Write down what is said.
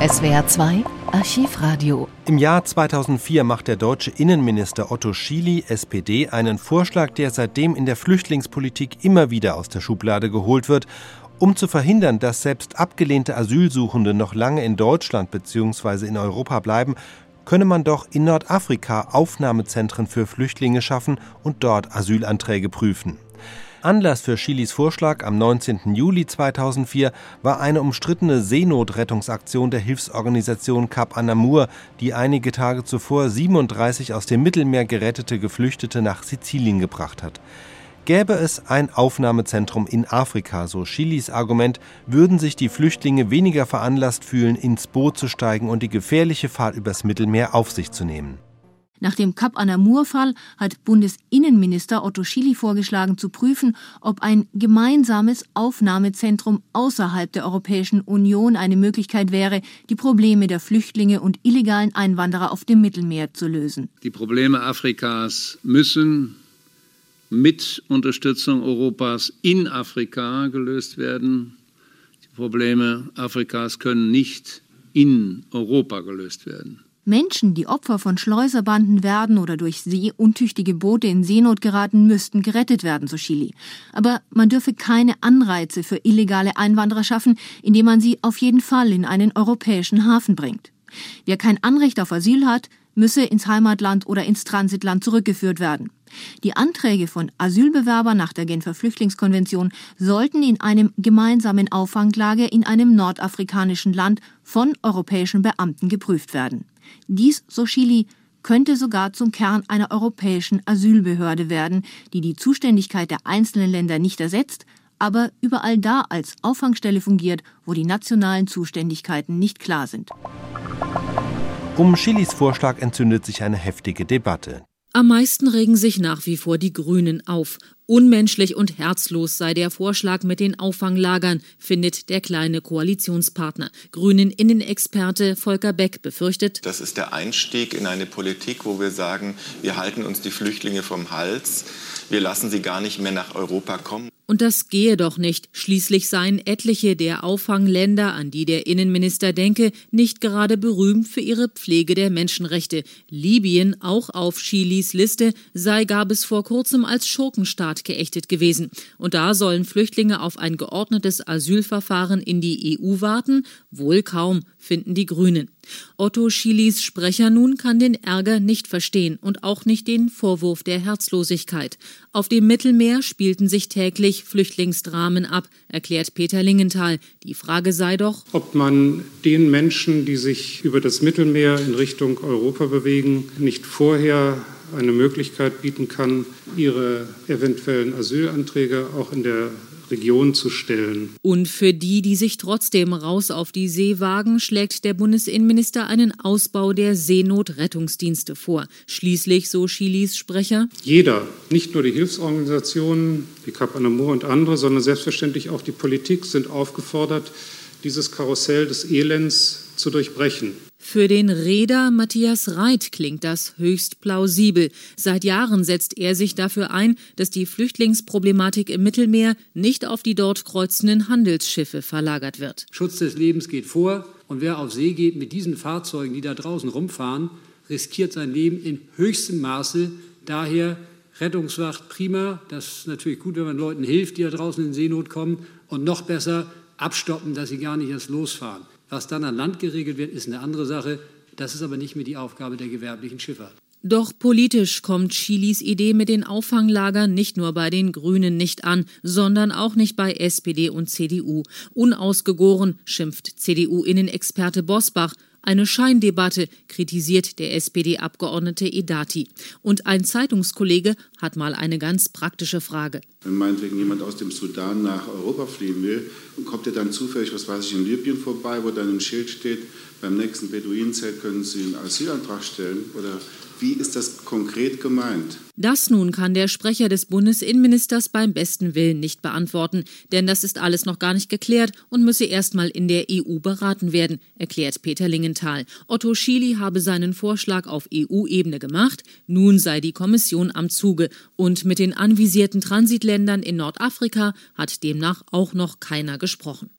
SWR 2 Archivradio. Im Jahr 2004 macht der deutsche Innenminister Otto Schily, SPD, einen Vorschlag, der seitdem in der Flüchtlingspolitik immer wieder aus der Schublade geholt wird, um zu verhindern, dass selbst abgelehnte Asylsuchende noch lange in Deutschland bzw. in Europa bleiben, könne man doch in Nordafrika Aufnahmezentren für Flüchtlinge schaffen und dort Asylanträge prüfen. Anlass für Chilis Vorschlag am 19. Juli 2004 war eine umstrittene Seenotrettungsaktion der Hilfsorganisation Cap Anamur, die einige Tage zuvor 37 aus dem Mittelmeer gerettete Geflüchtete nach Sizilien gebracht hat. Gäbe es ein Aufnahmezentrum in Afrika, so Chilis Argument, würden sich die Flüchtlinge weniger veranlasst fühlen, ins Boot zu steigen und die gefährliche Fahrt übers Mittelmeer auf sich zu nehmen. Nach dem Kap Anamur-Fall hat Bundesinnenminister Otto Schily vorgeschlagen zu prüfen, ob ein gemeinsames Aufnahmezentrum außerhalb der Europäischen Union eine Möglichkeit wäre, die Probleme der Flüchtlinge und illegalen Einwanderer auf dem Mittelmeer zu lösen. Die Probleme Afrikas müssen mit Unterstützung Europas in Afrika gelöst werden. Die Probleme Afrikas können nicht in Europa gelöst werden. Menschen, die Opfer von Schleuserbanden werden oder durch seeuntüchtige Boote in Seenot geraten, müssten gerettet werden, so Chili. Aber man dürfe keine Anreize für illegale Einwanderer schaffen, indem man sie auf jeden Fall in einen europäischen Hafen bringt. Wer kein Anrecht auf Asyl hat, müsse ins Heimatland oder ins Transitland zurückgeführt werden. Die Anträge von Asylbewerbern nach der Genfer Flüchtlingskonvention sollten in einem gemeinsamen Auffanglager in einem nordafrikanischen Land von europäischen Beamten geprüft werden. Dies, so Chili, könnte sogar zum Kern einer europäischen Asylbehörde werden, die die Zuständigkeit der einzelnen Länder nicht ersetzt, aber überall da als Auffangstelle fungiert, wo die nationalen Zuständigkeiten nicht klar sind. Um Chilis Vorschlag entzündet sich eine heftige Debatte. Am meisten regen sich nach wie vor die Grünen auf. Unmenschlich und herzlos sei der Vorschlag mit den Auffanglagern, findet der kleine Koalitionspartner. Grünen Innenexperte Volker Beck befürchtet, das ist der Einstieg in eine Politik, wo wir sagen, wir halten uns die Flüchtlinge vom Hals, wir lassen sie gar nicht mehr nach Europa kommen. Und das gehe doch nicht. Schließlich seien etliche der Auffangländer, an die der Innenminister denke, nicht gerade berühmt für ihre Pflege der Menschenrechte. Libyen, auch auf Chilis Liste, sei gab es vor kurzem als Schurkenstaat geächtet gewesen. Und da sollen Flüchtlinge auf ein geordnetes Asylverfahren in die EU warten? Wohl kaum, finden die Grünen. Otto Schilis Sprecher nun kann den Ärger nicht verstehen und auch nicht den Vorwurf der Herzlosigkeit. Auf dem Mittelmeer spielten sich täglich Flüchtlingsdramen ab, erklärt Peter Lingenthal. Die Frage sei doch, ob man den Menschen, die sich über das Mittelmeer in Richtung Europa bewegen, nicht vorher eine Möglichkeit bieten kann, ihre eventuellen Asylanträge auch in der Region zu stellen. Und für die, die sich trotzdem raus auf die See wagen, schlägt der Bundesinnenminister einen Ausbau der Seenotrettungsdienste vor. Schließlich, so Chilis Sprecher, jeder, nicht nur die Hilfsorganisationen wie Cap Anamur und andere, sondern selbstverständlich auch die Politik sind aufgefordert, dieses Karussell des Elends zu durchbrechen. Für den Reeder Matthias Reit klingt das höchst plausibel. Seit Jahren setzt er sich dafür ein, dass die Flüchtlingsproblematik im Mittelmeer nicht auf die dort kreuzenden Handelsschiffe verlagert wird. Schutz des Lebens geht vor und wer auf See geht mit diesen Fahrzeugen, die da draußen rumfahren, riskiert sein Leben in höchstem Maße. Daher Rettungswacht prima, das ist natürlich gut, wenn man Leuten hilft, die da draußen in Seenot kommen und noch besser abstoppen, dass sie gar nicht erst losfahren. Was dann an Land geregelt wird, ist eine andere Sache. Das ist aber nicht mehr die Aufgabe der gewerblichen Schifffahrt. Doch politisch kommt Chilis Idee mit den Auffanglagern nicht nur bei den Grünen nicht an, sondern auch nicht bei SPD und CDU. Unausgegoren schimpft CDU-Innenexperte Bosbach. Eine Scheindebatte, kritisiert der SPD-Abgeordnete Edati. Und ein Zeitungskollege hat mal eine ganz praktische Frage. Wenn meinetwegen jemand aus dem Sudan nach Europa fliehen will, kommt er dann zufällig, was weiß ich, in Libyen vorbei, wo dann ein Schild steht, beim nächsten Beduinenzelt können Sie einen Asylantrag stellen oder wie ist das konkret gemeint? Das nun kann der Sprecher des Bundesinnenministers beim besten Willen nicht beantworten, denn das ist alles noch gar nicht geklärt und müsse erstmal in der EU beraten werden, erklärt Peter Lingenthal. Otto Schily habe seinen Vorschlag auf EU-Ebene gemacht, nun sei die Kommission am Zuge und mit den anvisierten Transitländern in Nordafrika hat demnach auch noch keiner gesprochen.